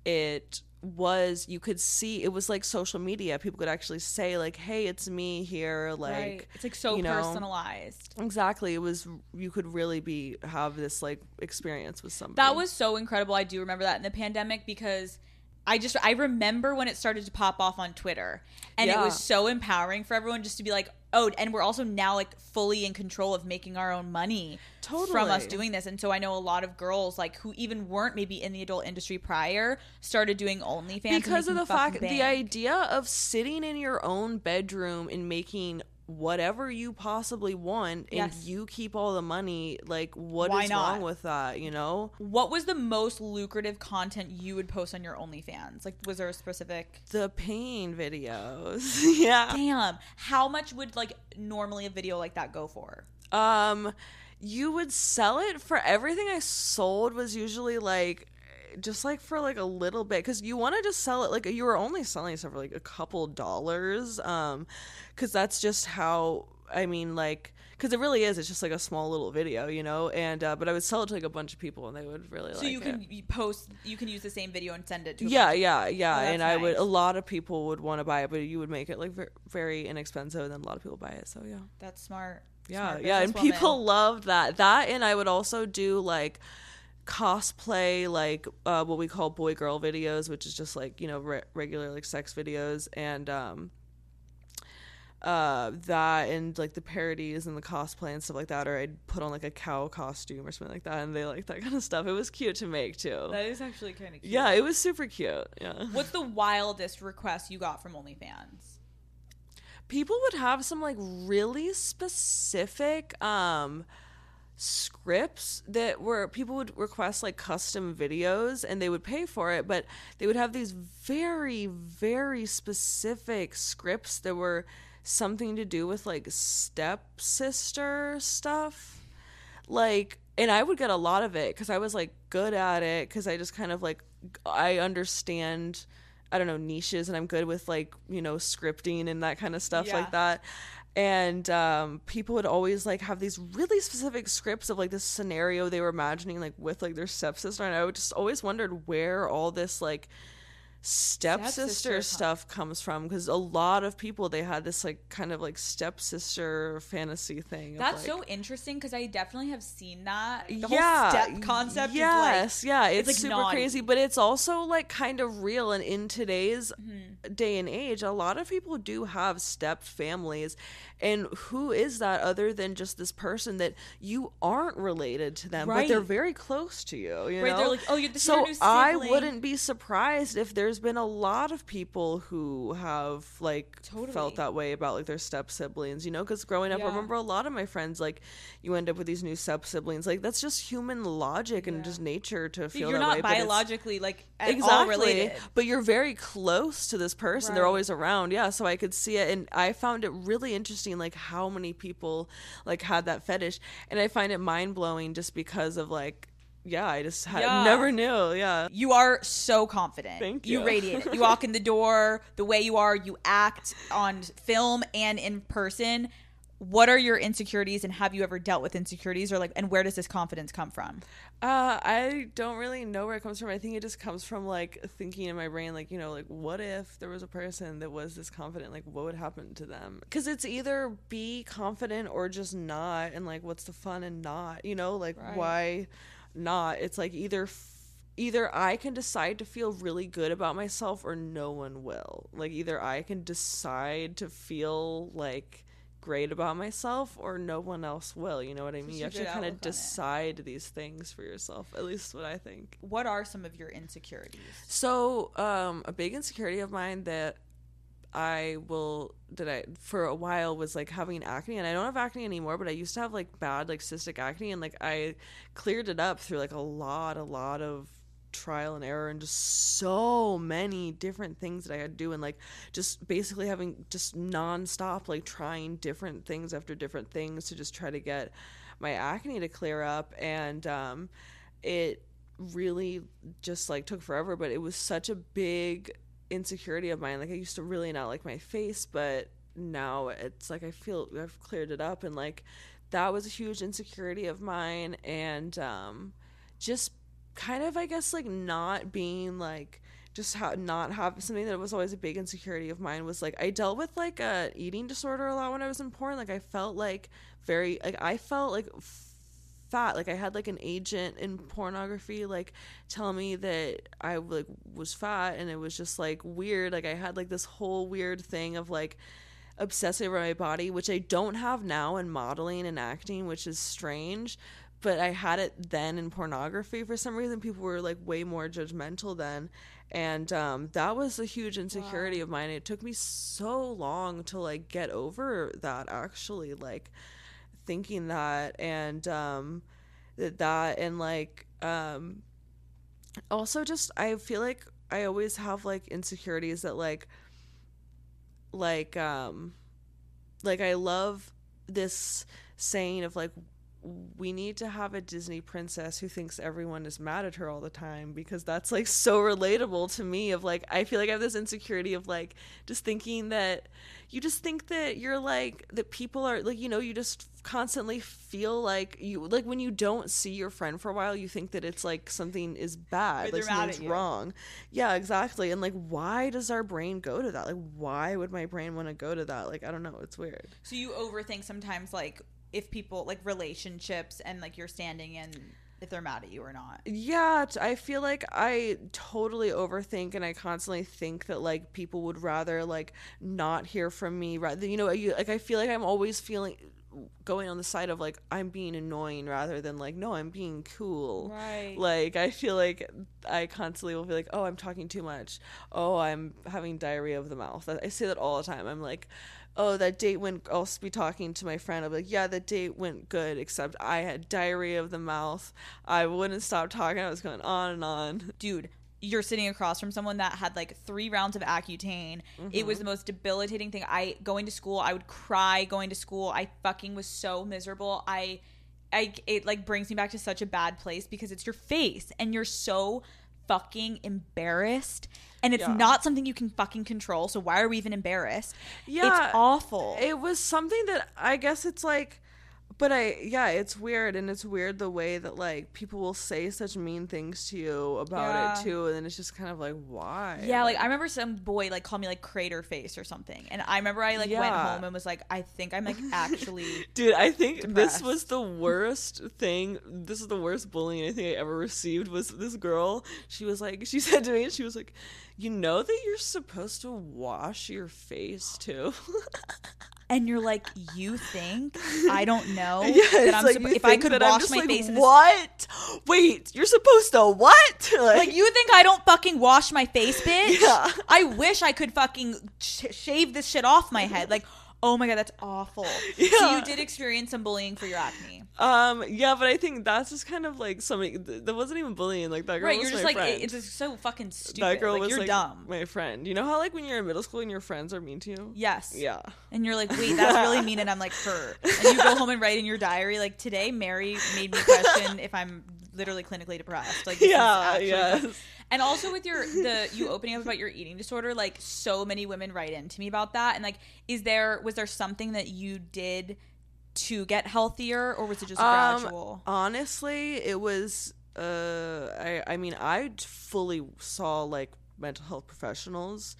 it was you could see it was like social media people could actually say like hey it's me here like right. It's like so you know, personalized. exactly it was you could really be have this like experience with somebody That was so incredible. I do remember that in the pandemic because I just I remember when it started to pop off on Twitter and it was so empowering for everyone just to be like, "Oh, and we're also now like fully in control of making our own money totally. from us doing this." And so I know a lot of girls like who even weren't maybe in the adult industry prior started doing OnlyFans because of the fact the idea of sitting in your own bedroom and making whatever you possibly want and Yes. you keep all the money like what is Why not? wrong with that you know What was the most lucrative content you would post on your OnlyFans? Like was there a specific the pain videos [laughs] [laughs] yeah Damn. How much would like normally a video like that go for? Um, you would sell it for everything I sold was usually like just like for like a little bit because you want to just sell it like you were only selling stuff for like a couple dollars um because that's just how i mean like because it really is it's just like a small little video you know and uh, but i would sell it to like a bunch of people and they would really So like you. So you can you post you can use the same video and send it to yeah yeah yeah Oh, and i would a lot of people would want to buy it but you would make it like very inexpensive and then a lot of people buy it so yeah That's smart. yeah yeah and businesswoman. people loved that that and i would also do like cosplay like uh, what we call boy girl videos which is just like you know re- regular like sex videos and um uh that and like the parodies and the cosplay and stuff like that or i'd put on like a cow costume or something like that and they like that [laughs] kind of stuff it was cute to make too That is actually kind of cute. yeah it was super cute yeah [laughs] What's the wildest request you got from OnlyFans? people would have some like really specific um scripts that were people would request like custom videos and they would pay for it but they would have these very very specific scripts that were something to do with like stepsister stuff like and i would get a lot of it because i was like good at it because i just kind of like i understand i don't know niches and i'm good with like you know scripting and that kind of stuff Yeah. like that and um, people would always like have these really specific scripts of like this scenario they were imagining like with like their stepsister. And i would just always wondered where all this like stepsister stuff comes from because a lot of people they had this like kind of like stepsister fantasy thing That's like- so interesting because I definitely have seen that. The yeah, whole step concept Yes, is yeah, it's, like super naughty. crazy, but it's also like kind of real. And in today's Mm-hmm. day and age, a lot of people do have step families, and who is that other than just this person that you aren't related to them, but they're very close to you. You Right, know, they're like, "Oh, you're- this so I wouldn't be surprised if there's been a lot of people who have like Totally. felt that way about like their step siblings. You know, because growing up, Yeah. I remember a lot of my friends like you end up with these new step siblings. Like that's just human logic and just nature to feel you're that not way. biologically like at all exactly related. but you're very close to this person they're always around yeah so i could see it and i found it really interesting like how many people like had that fetish and i find it mind-blowing just because of like yeah i just had Yeah. never knew yeah You are so confident. Thank You you. radiate it. You [laughs] walk in the door the way you are. You act on film and in person. What are your insecurities, and have you ever dealt with insecurities, or like, and where does this confidence come from? Uh, I don't really know where it comes from. I think it just comes from like thinking in my brain, like, you know, like what if there was a person that was this confident? Like, what would happen to them? Because it's either be confident or just not. And like, what's the fun in not? You know, like, Right. why not? It's like either. F- Either I can decide to feel really good about myself or no one will. Like either I can decide to feel like great about myself or no one else will. You know what I mean? You have to kind of decide these things for yourself. At least what I think. What are some of your insecurities? So, um, a big insecurity of mine that I will that I for a while was like having acne, and I don't have acne anymore. But I used to have like bad like cystic acne, and like I cleared it up through like a lot, a lot of trial and error and just so many different things that I had to do and like just basically having just nonstop like trying different things after different things to just try to get my acne to clear up. And um it really just like took forever but it was such a big insecurity of mine. Like I used to really not like my face but now it's like I feel I've cleared it up and like that was a huge insecurity of mine. And um just kind of I guess like not being like just not have something that was always a big insecurity of mine was like I dealt with like a eating disorder a lot when I was in porn. Like I felt like very like I felt like fat. Like I had like an agent in pornography like tell me that I like was fat and it was just like weird. Like I had like this whole weird thing of like obsessing over my body which I don't have now in modeling and acting which is strange but I had it then in pornography for some reason. People were like way more judgmental then. And um, that was a huge insecurity wow. of mine. It took me so long to like get over that actually, like thinking that and um, that, that and like um, also just I feel like I always have like insecurities that like like um like I love this saying of like we need to have a Disney princess who thinks everyone is mad at her all the time because that's like [laughs] so relatable to me of like I feel like I have this insecurity of like just thinking that you just think that you're like that people are like you know you just constantly feel like you like when you don't see your friend for a while you think that it's like something is bad like something's wrong. Yeah exactly and like why does our brain go to that? Like why would my brain want to go to that? Like i don't know it's weird. So you overthink sometimes like if people like relationships and like you're standing in if they're mad at you or not. Yeah, I feel like I totally overthink and I constantly think that like people would rather like not hear from me rather you know you like I feel like I'm always feeling going on the side of like I'm being annoying rather than like no I'm being cool. Right. Like I feel like I constantly will be like oh I'm talking too much. Oh I'm having diarrhea of the mouth. I say that all the time. I'm like oh, that date went, I'll be talking to my friend. I'll be like, yeah, that date went good, except I had diarrhea of the mouth. I wouldn't stop talking. I was going on and on. Dude, you're sitting across from someone that had like three rounds of Accutane. Mm-hmm. It was mm-hmm. the most debilitating thing. I, going to school, I would cry going to school. I fucking was so miserable. I, I, it like brings me back to such a bad place because it's your face and you're so fucking embarrassed and it's yeah. not something you can fucking control. So why are we even embarrassed? Yeah, it's awful. It was something that I guess it's like but I yeah, it's weird and it's weird the way that like people will say such mean things to you about yeah. it too and then it's just kind of like why? Yeah, like, like, I remember some boy like called me like crater face or something. And I remember I like yeah. went home and was like I think I'm like actually [laughs] Dude, I think depressed. this was the worst thing. This is the worst bullying I think I ever received was this girl. She was like she [laughs] said to me she was like, "You know that you're supposed to wash your face too?" [laughs] and you're like, you think I [laughs] don't know yeah, that I'm like supp- if I could wash my like, face. What? Wait, you're supposed to what? [laughs] Like, like, you think I don't fucking wash my face, [laughs] bitch? Yeah. I wish I could fucking sh- shave this shit off my head. Like Oh my god, that's awful. Yeah. So you did experience some bullying for your acne. Um, yeah, but I think that's just kind of like something that wasn't even bullying. Like that girl right, you're just like friend. it's just so fucking stupid. That girl like, was you're like dumb. My friend. You know how like when you're in middle school and your friends are mean to you? Yes. Yeah. And you're like, wait, that's really mean, and I'm like, her. And you go [laughs] home and write in your diary like today, Mary made me question if I'm literally clinically depressed. Like, yeah, yes. And also with your the you opening up about your eating disorder, like so many women write into me about that. And like, is there was there something that you did to get healthier, or was it just um, gradual? Honestly, it was. Uh, I I mean, I fully saw like mental health professionals,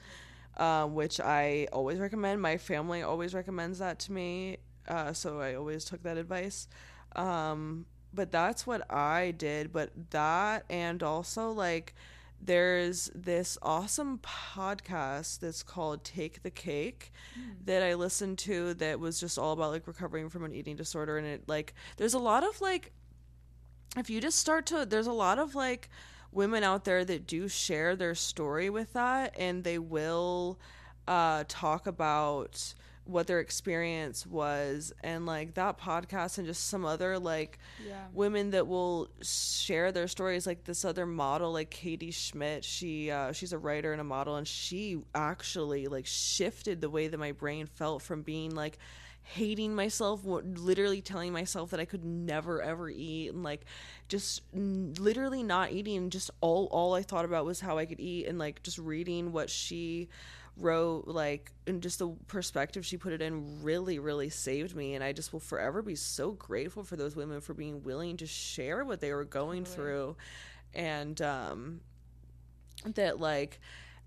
uh, which I always recommend. My family always recommends that to me, uh, so I always took that advice. Um, but that's what I did. But that and also like there's this awesome podcast that's called Take the Cake mm. that I listened to that was just all about like recovering from an eating disorder and it like there's a lot of like if you just start to there's a lot of like women out there that do share their story with that and they will uh talk about what their experience was and like that podcast and just some other like women that will share their stories like this other model like Katie Schmidt she uh, she's a writer and a model and she actually like shifted the way that my brain felt from being like hating myself literally telling myself that I could never ever eat and like just n- literally not eating just all all I thought about was how I could eat and like just reading what she wrote like and just the perspective she put it in really really saved me. And I just will forever be so grateful for those women for being willing to share what they were going through. And um that like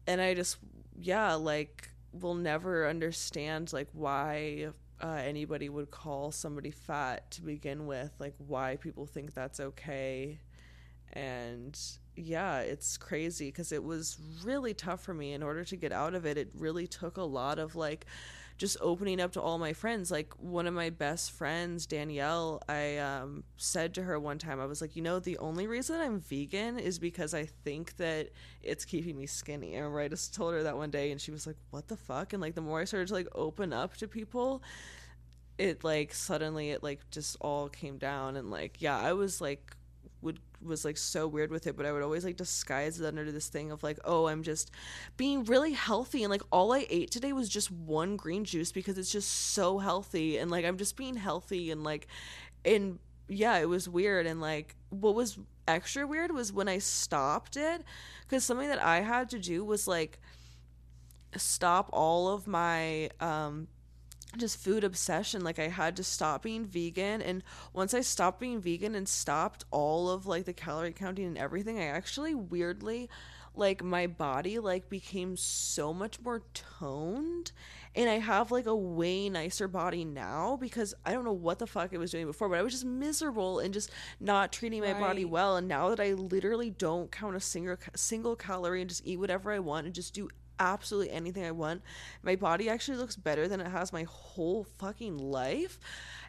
and I just yeah like will never understand like why uh, anybody would call somebody fat to begin with. Like why people think that's okay. And yeah it's crazy because it was really tough for me. In order to get out of it it really took a lot of like just opening up to all my friends. Like one of my best friends danielle i um, said to her one time i was like you know the only reason i'm vegan is because i think that it's keeping me skinny. And i just told her that one day and she was like what the fuck? And like the more i started to like open up to people it like suddenly it like just all came down. And like yeah i was like was like so weird with it but i would always like disguise it under this thing of like oh i'm just being really healthy and like all i ate today was just one green juice because it's just so healthy and like i'm just being healthy and like and yeah it was weird and like what was extra weird was when i stopped it because something that i had to do was like stop all of my um just food obsession. Like i had to stop being vegan and once i stopped being vegan and stopped all of like the calorie counting and everything i actually weirdly like my body like became so much more toned and i have like a way nicer body now because i don't know what the fuck i was doing before but i was just miserable and just not treating my body well and now that i literally don't count a single single calorie and just eat whatever i want and just do absolutely anything I want. My body actually looks better than it has my whole fucking life.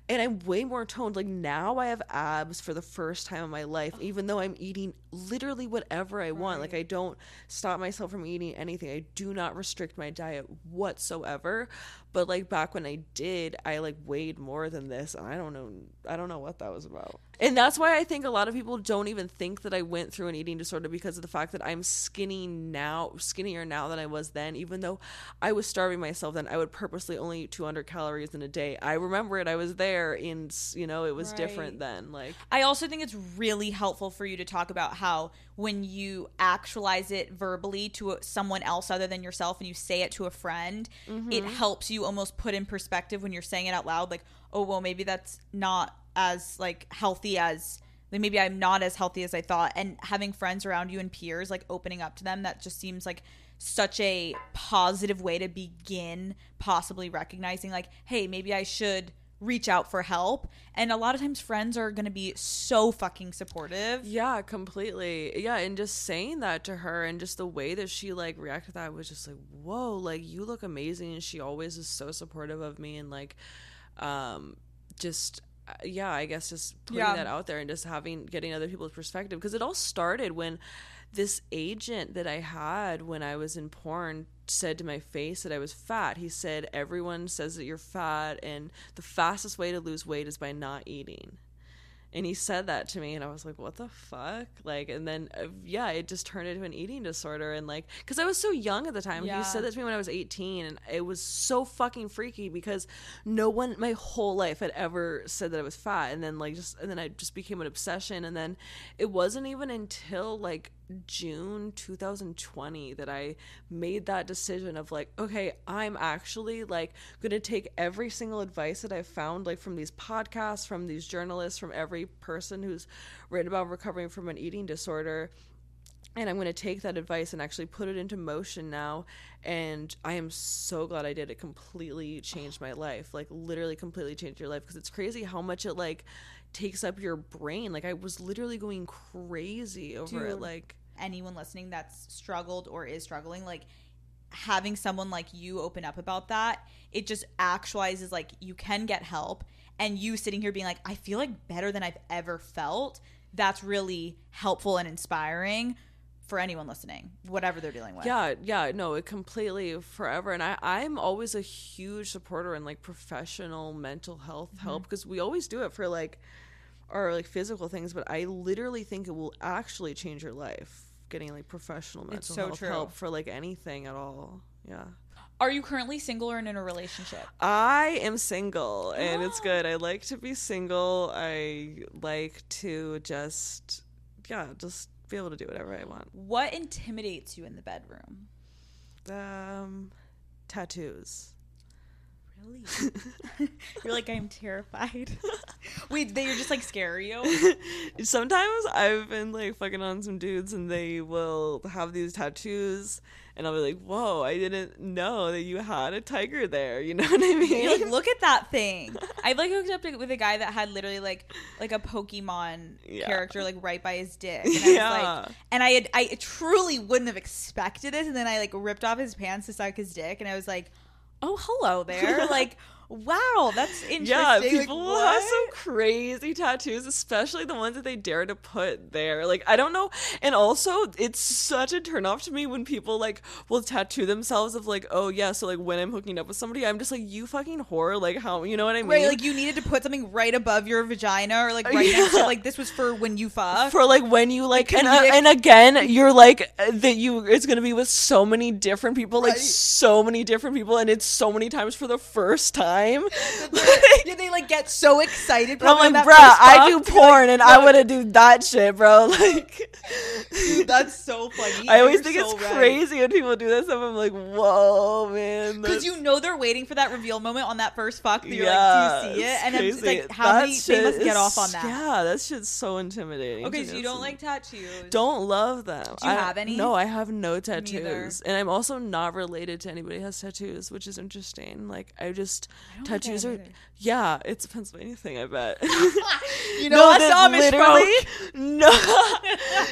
And I'm way more toned. Like now I have abs for the first time in my life, even though I'm eating literally whatever I want. Like I don't stop myself from eating anything. I do not restrict my diet whatsoever. But like back when I did, I like weighed more than this. And I don't know I don't know what that was about. And that's why I think a lot of people don't even think that I went through an eating disorder because of the fact that I'm skinny now, skinnier now than I was then. Even though I was starving myself then, I would purposely only eat 200 calories in a day. I remember it. I was there, and you know it was different then. Like I also think it's really helpful for you to talk about how when you actualize it verbally to someone else other than yourself and you say it to a friend, it mm-hmm. helps you almost put in perspective when you're saying it out loud like, "Oh, well, maybe that's not as like healthy as like maybe I'm not as healthy as I thought." And having friends around you and peers like opening up to them that just seems like such a positive way to begin possibly recognizing like, "Hey, maybe I should reach out for help. And a lot of times friends are going to be so fucking supportive. Yeah, completely. Yeah, and just saying that to her and just the way that she like reacted to that was just like, whoa, like you look amazing. And she always is so supportive of me and like, um, just uh, yeah, I guess just putting Yeah. that out there and just having getting other people's perspective because it all started when this agent that I had when I was in porn said to my face that I was fat. He said everyone says that you're fat and the fastest way to lose weight is by not eating. And he said that to me and i was like what the fuck? Like and then uh, yeah it just turned into an eating disorder and like because i was so young at the time. Yeah. he said that to me when i was 18 and it was so fucking freaky because no one my whole life had ever said that i was fat. And then like just and then i just became an obsession. And then it wasn't even until like June 2020 that I made that decision of like, okay, I'm actually like going to take every single advice that I've found, like from these podcasts, from these journalists, from every person who's written about recovering from an eating disorder. And I'm going to take that advice and actually put it into motion now. And I am so glad I did. It completely changed my life. Like, literally, completely changed your life. Because it's crazy how much it, like, takes up your brain. Like, I was literally going crazy over it. Like, Anyone listening that's struggled or is struggling, like having someone like you open up about that, it just actualizes like you can get help. And you sitting here being like, I feel like better than I've ever felt. That's really helpful and inspiring for anyone listening, whatever they're dealing with. Yeah, yeah, no, it completely forever. And I, I'm always a huge supporter in like professional mental health Mm-hmm. help because we always do it for like our like physical things, but I literally think it will actually change your life getting like professional mental It's so health true. help for like anything at all. Yeah. Are you currently single or in a relationship? I am single and it's [gasps] good. I like to be single. I like to just yeah, just be able to do whatever I want. What intimidates you in the bedroom? Um tattoos. Really? [laughs] You're like, I'm terrified. [laughs] Wait, they are just like scare you? [laughs] Sometimes I've been like fucking on some dudes and they will have these tattoos and I'll be like, Whoa, I didn't know that you had a tiger there. You know what I mean? You're like, look at that thing. I've like hooked up to- with a guy that had literally like like a Pokemon Yeah. character like right by his dick. And I was Yeah. like and I had I truly wouldn't have expected this and then I like ripped off his pants to suck his dick and I was like, Oh, hello there. [laughs] like, wow, that's [laughs] interesting. Yeah, Like, people have some crazy tattoos, especially the ones that they dare to put there. Like, I don't know. And also, it's such a turnoff to me when people like will tattoo themselves of like, oh yeah, so like when I'm hooking up with somebody, I'm just like, you fucking whore. Like, how you know what I mean? Right, like you needed to put something right above your vagina or like right [laughs] next to like this was for when you fuck. for like when you like and, uh, and again you're like uh, that you it's gonna be with so many different people like so many different people and it's so many times for the first time [laughs] yeah, they like get so excited. I'm like, bruh, I do [laughs] to porn and I wouldn't do that shit, bro. [laughs] Like, Dude, that's so funny. I always You're think so it's right. crazy when people do that stuff. I'm like, whoa, man. Because you know they're waiting for that reveal moment on that first fuck. That you're yeah, like, do you see it? And it's like, how That many? They must get off on that. Yeah, that shit's so intimidating. Okay, so you don't like tattoos. Don't love them. Do you I- have any? No, I have no tattoos, and I'm also not related to anybody who has tattoos, which is interesting. Like, I just don't think I tattoos are. Yeah, it's a Pennsylvania thing. I bet. [laughs] You know us that Amish. No,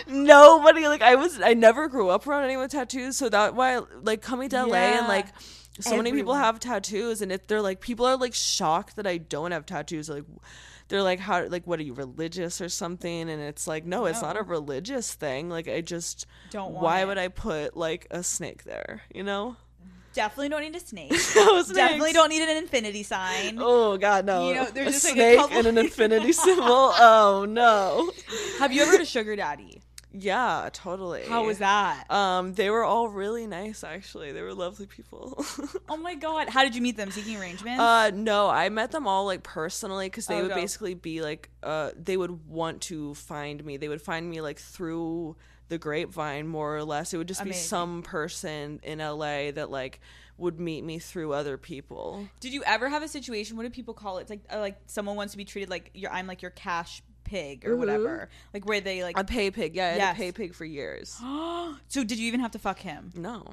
nobody. Like I was, I never grew up around anyone with tattoos, so that why like coming to LA and like so many people have tattoos, and if they're like people are like shocked that I don't have tattoos, like. They're like, how, like, what are you religious or something? And it's like, no, it's not a religious thing. Like, I just Don't want Why it. would I put like a snake there? You know? Definitely don't need a snake. [laughs] No Definitely don't need an infinity sign. Oh God, no! You know, there's a just, like, a snake couple- and an infinity [laughs] symbol. Oh no! Have you ever had a sugar daddy? Yeah, totally. How was that? Um, they were all really nice. Actually, they were lovely people. [laughs] Oh my god! How did you meet them? Seeking arrangements? uh, no, I met them all like personally because they Oh, would dope. basically be like, uh, they would want to find me. They would find me like through the grapevine, more or less. It would just be some person in LA that like would meet me through other people. Did you ever have a situation? What do people call it? It's like uh, like someone wants to be treated like your I'm like your cash pig or whatever. Like where they like. A pay pig, yeah, I had a pay pig for years. [gasps] so did you even have to fuck him? No,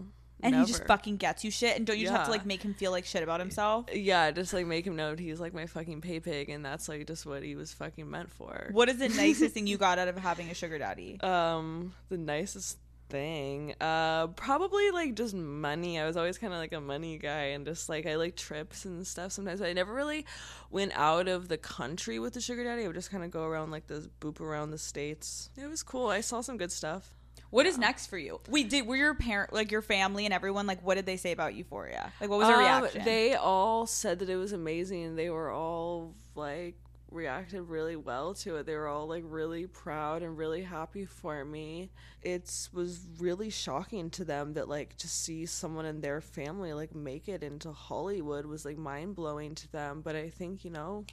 And he just fucking gets you shit, and don't you just have to like make him feel like shit about himself? Yeah, just like make him know he's like my fucking pay pig, and that's like just what he was fucking meant for. What is the [laughs] nicest thing you got out of having a sugar daddy? Um, the nicest thing, uh, probably like just money. I was always kind of like a money guy, and just like I like trips and stuff. Sometimes but I never really went out of the country with the sugar daddy. I would just kind of go around like the boop around the states. It was cool. I saw some good stuff. What is next for you? We did were your parent like your family and everyone like what did they say about Euphoria? Like what was their Um, reaction? They all said that it was amazing. They were all like reacted really well to it. They were all like really proud and really happy for me. It was really shocking to them that like to see someone in their family like make it into Hollywood was like mind blowing to them. But I think, you know,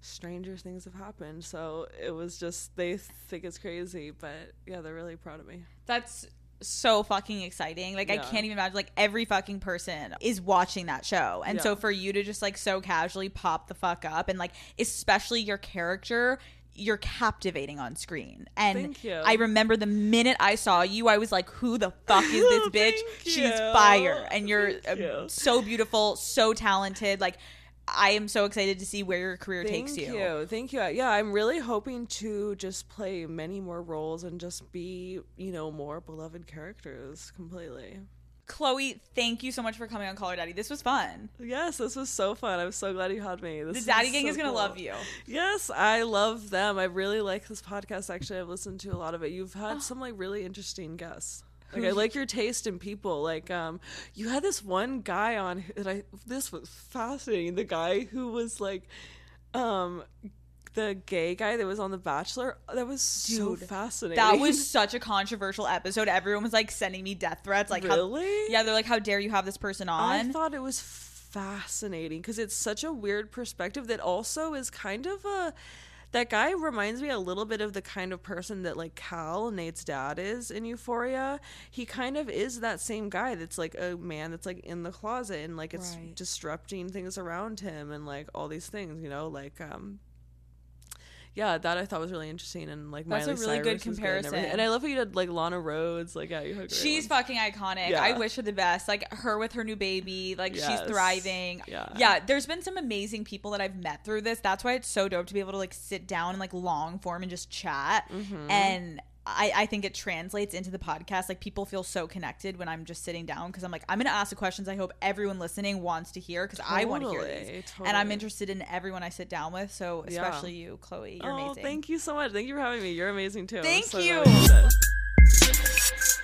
stranger things have happened. So it was just they think it's crazy, but yeah, they're really proud of me. That's so fucking exciting. Like I can't even imagine like every fucking person is watching that show. And so for you to just like so casually pop the fuck up and like especially your character you're captivating on screen. And Thank you. I remember the minute I saw you, I was like, who the fuck is this [laughs] bitch? She's fire. And you're uh, you. so beautiful, so talented. Like, I am so excited to see where your career Thank takes you. Thank you. Thank you. Yeah, I'm really hoping to just play many more roles and just be, you know, more beloved characters completely. Chloe, thank you so much for coming on Call Her Daddy. This was fun. Yes, this was so fun. I'm so glad you had me. This The Daddy Gang so is gonna cool. love you. Yes, I love them. I really like this podcast. Actually, I've listened to a lot of it. You've Oh. had ah. some like really interesting guests. Like I like your taste in people. Like um, you had this one guy on that I. This was fascinating. The guy who was like, um, the gay guy that was on The Bachelor. That was so fascinating. That was [laughs] such a controversial episode. Everyone was like sending me death threats. Like, how- Really? yeah, they're like, "How dare you have this person on? I thought it was fascinating because it's such a weird perspective that also is kind of a. That guy reminds me a little bit of the kind of person that like Cal, Nate's dad, is in Euphoria. He kind of is that same guy that's like a man that's like in the closet and like it's Right. disrupting things around him and like all these things, you know, like um yeah, that I thought was really interesting and like That's a Miley really good Cyrus was and comparison. And I love how you did like Lana Rhoades, like yeah, you great She's fucking iconic. Yeah. I wish her the best. Like her with her new baby. Like Yes. she's thriving. Yeah. Yeah. There's been some amazing people that I've met through this. That's why it's so dope to be able to like sit down and like long form and just chat. Mm-hmm. And I, I think it translates into the podcast. Like people feel so connected when I'm just sitting down because I'm like, I'm gonna ask the questions I hope everyone listening wants to hear because I want to hear these. Totally, And I'm interested in everyone I sit down with. So Yeah. especially you, Chloe. You're oh, amazing. thank you so much. Thank you for having me. You're amazing too. Thank so you. glad you did.